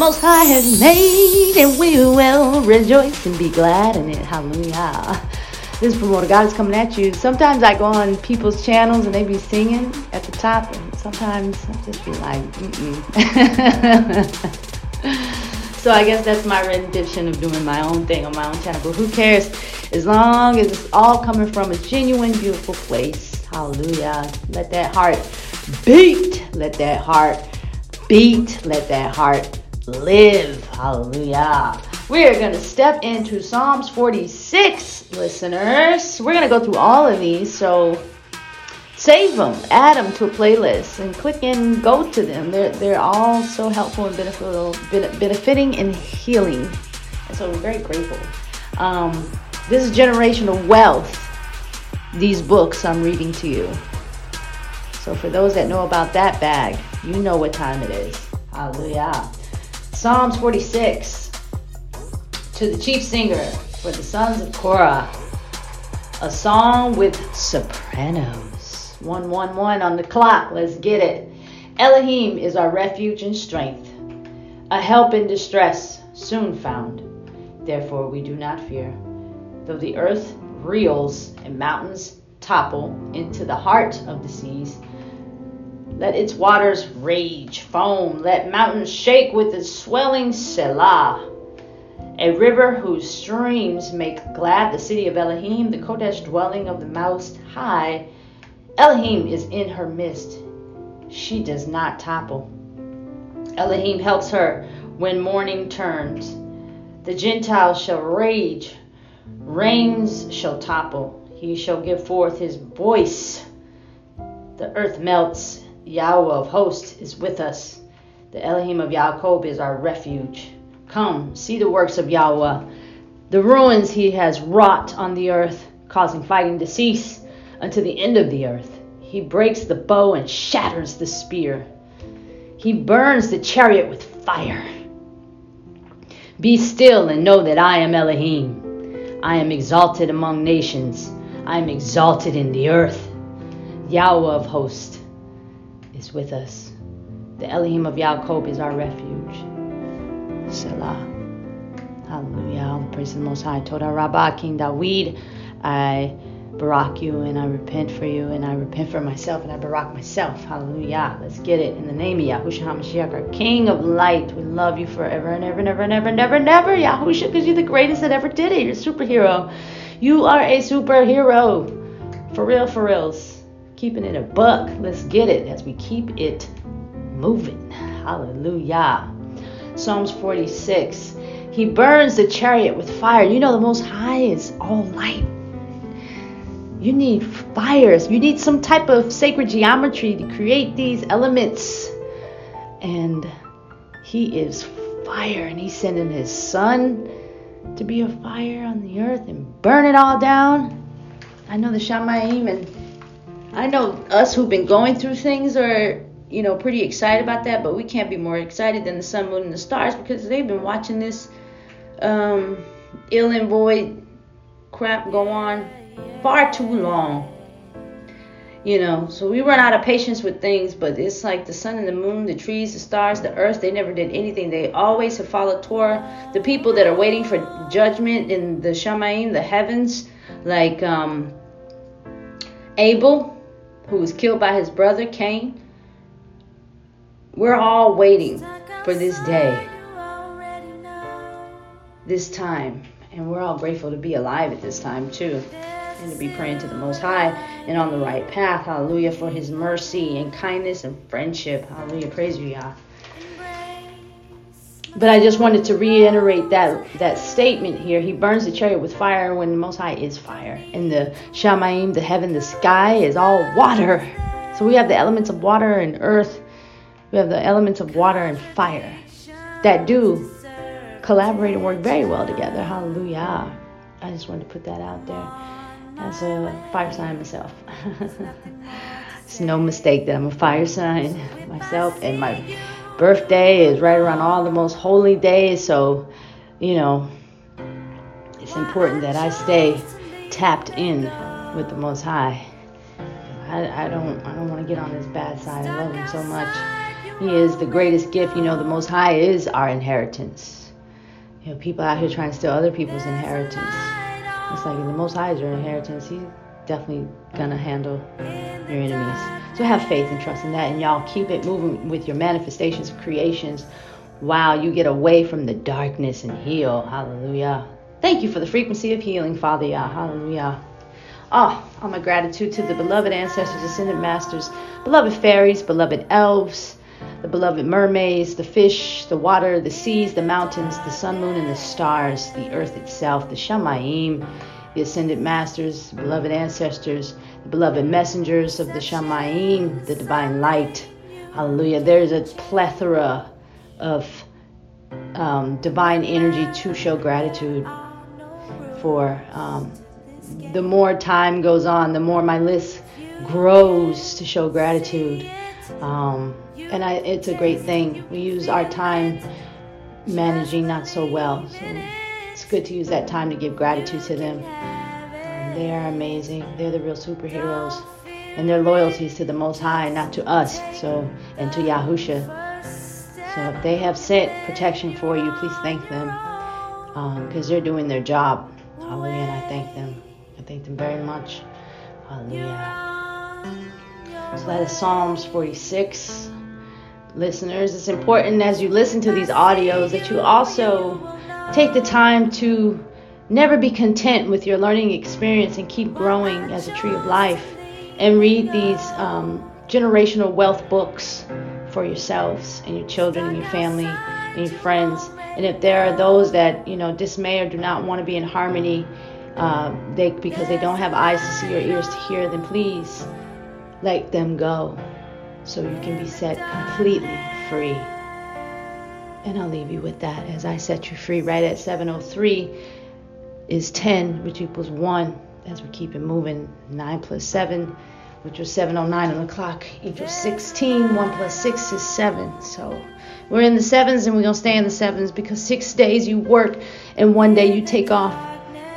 Most High has made, and we will rejoice and be glad in it. Hallelujah. This promoter God is coming at you. Sometimes I go on people's channels and they be singing at the top, and sometimes I just be like, mm so I guess that's my rendition of doing my own thing on my own channel. But who cares? As long as it's all coming from a genuine, beautiful place. Hallelujah. Let that heart beat. Let that heart beat. Let that heart live. Hallelujah. We are going to step into Psalms 46, listeners. We're going to go through all of these. So save them, add them to a playlist, and click and go to them. They're, they're all so helpful and beneficial, benefiting and healing. And so we're very grateful. Um, this is generational wealth, these books I'm reading to you. So for those that know about that bag, you know what time it is. Hallelujah. Psalms 46 to the chief singer for the sons of Korah, a song with sopranos. 111 on the clock, let's get it. Elohim is our refuge and strength, a help in distress, soon found. Therefore we do not fear. Though the earth reels and mountains topple into the heart of the seas, let its waters rage, foam. Let mountains shake with its swelling Selah. A river whose streams make glad the city of Elohim, the Kodesh dwelling of the Most High. Elohim is in her midst. She does not topple. Elohim helps her when morning turns. The Gentiles shall rage, reigns shall topple. He shall give forth his voice. The earth melts Yahweh of hosts is with us. The Elohim of Yaakov is our refuge. Come, see the works of Yahweh, the ruins he has wrought on the earth, causing fighting to cease unto the end of the earth. He breaks the bow and shatters the spear. He burns the chariot with fire. Be still and know that I am Elohim. I am exalted among nations. I am exalted in the earth. Yahweh of hosts is with us. The Elohim of Yaakov is our refuge. Selah. Hallelujah. All the praise the Most High. Toda Rabbah, King Dawid. I barak you and I repent for you and I repent for myself and I barak myself. Hallelujah. Let's get it in the name of Yahushua HaMashiach, our King of light. We love you forever and ever, never, never, never, never, Yahushua, because you're the greatest that ever did it. You're a superhero. You are a superhero. For real, for reals keeping it a buck. Let's get it as we keep it moving. Hallelujah. Psalms 46. He burns the chariot with fire. You know, the Most High is all light. You need fires. You need some type of sacred geometry to create these elements. And He is fire, and He's sending His Son to be a fire on the earth and burn it all down. I know the Shamaim and I know us who've been going through things are, you know, pretty excited about that, but we can't be more excited than the sun, moon, and the stars because they've been watching this um, ill and void crap go on far too long. You know, so we run out of patience with things, but it's like the sun and the moon, the trees, the stars, the earth, they never did anything. They always have followed Torah. The people that are waiting for judgment in the Shamaim, the heavens, like um, Abel, who was killed by his brother Cain. We're all waiting for this day, this time, and we're all grateful to be alive at this time too, and to be praying to the Most High and on the right path. Hallelujah for His mercy and kindness and friendship. Hallelujah, praise you, Yah. But I just wanted to reiterate that that statement here. He burns the chariot with fire when the Most High is fire. And the Shamaim, the heaven, the sky is all water. So we have the elements of water and earth. We have the elements of water and fire that do collaborate and work very well together. Hallelujah. I just wanted to put that out there as a fire sign myself. it's no mistake that I'm a fire sign myself and my birthday is right around all the most holy days. So, you know, it's important that I stay tapped in with the Most High. I, I don't I don't want to get on this bad side. I love him so much. He is the greatest gift. You know, the Most High is our inheritance. You know, people out here trying to steal other people's inheritance. It's like the Most High is your inheritance. He's definitely gonna handle your enemies. So have faith and trust in that, and y'all keep it moving with your manifestations of creations while you get away from the darkness and heal. Hallelujah. Thank you for the frequency of healing, Father Yah. Hallelujah. Ah, oh, all my gratitude to the beloved ancestors, ascended masters, beloved fairies, beloved elves, the beloved mermaids, the fish, the water, the seas, the mountains, the sun, moon, and the stars, the earth itself, the Shamayim, the ascended masters, beloved ancestors, the beloved messengers of the Shamayim, the divine light. Hallelujah. There's a plethora of um, divine energy to show gratitude for. Um, the more time goes on, the more my list grows to show gratitude. Um, and I, it's a great thing. We use our time managing not so well. So good to use that time to give gratitude to them. Um, they are amazing. They're the real superheroes. And their loyalties to the Most High, not to us. So and to Yahusha. So if they have sent protection for you, please thank them because um, they're doing their job. Hallelujah, and I thank them. I thank them very much. Hallelujah. So that is Psalms 46. Listeners, it's important as you listen to these audios that you also take the time to never be content with your learning experience and keep growing as a tree of life and read these um, generational wealth books for yourselves and your children and your family and your friends. And if there are those that you know dismay or do not want to be in harmony um, they because they don't have eyes to see or ears to hear, then please let them go so you can be set completely free. And I'll leave you with that as I set you free right at 703 is 10, which equals 1 as we keep it moving. 9 plus 7, which was 709 on the clock, equals 16. 1 plus 6 is 7. So we're in the sevens and we're going to stay in the sevens because six days you work and one day you take off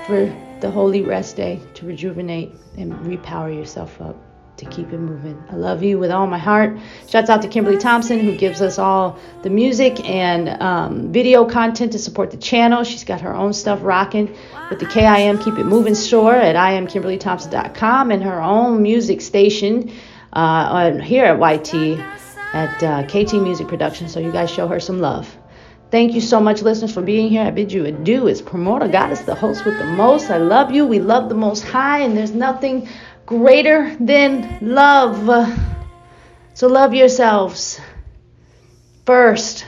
for the holy rest day to rejuvenate and repower yourself up to keep it moving. I love you with all my heart. Shouts out to Kimberly Thompson, who gives us all the music and um, video content to support the channel. She's got her own stuff rocking with the KIM Keep It Moving store at imkimberlythompson.com and her own music station uh, here at YT at uh, KT Music Production. So you guys show her some love. Thank you so much, listeners, for being here. I bid you adieu. It's Promoter Goddess, the host with the most. I love you. We love the most high, and there's nothing greater than love. So love yourselves first.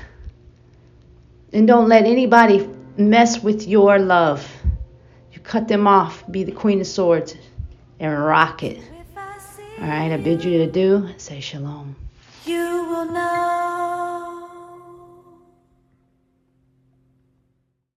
And don't let anybody mess with your love. You cut them off, be the Queen of Swords, and rock it. All right, I bid you to do. Say shalom. You will know.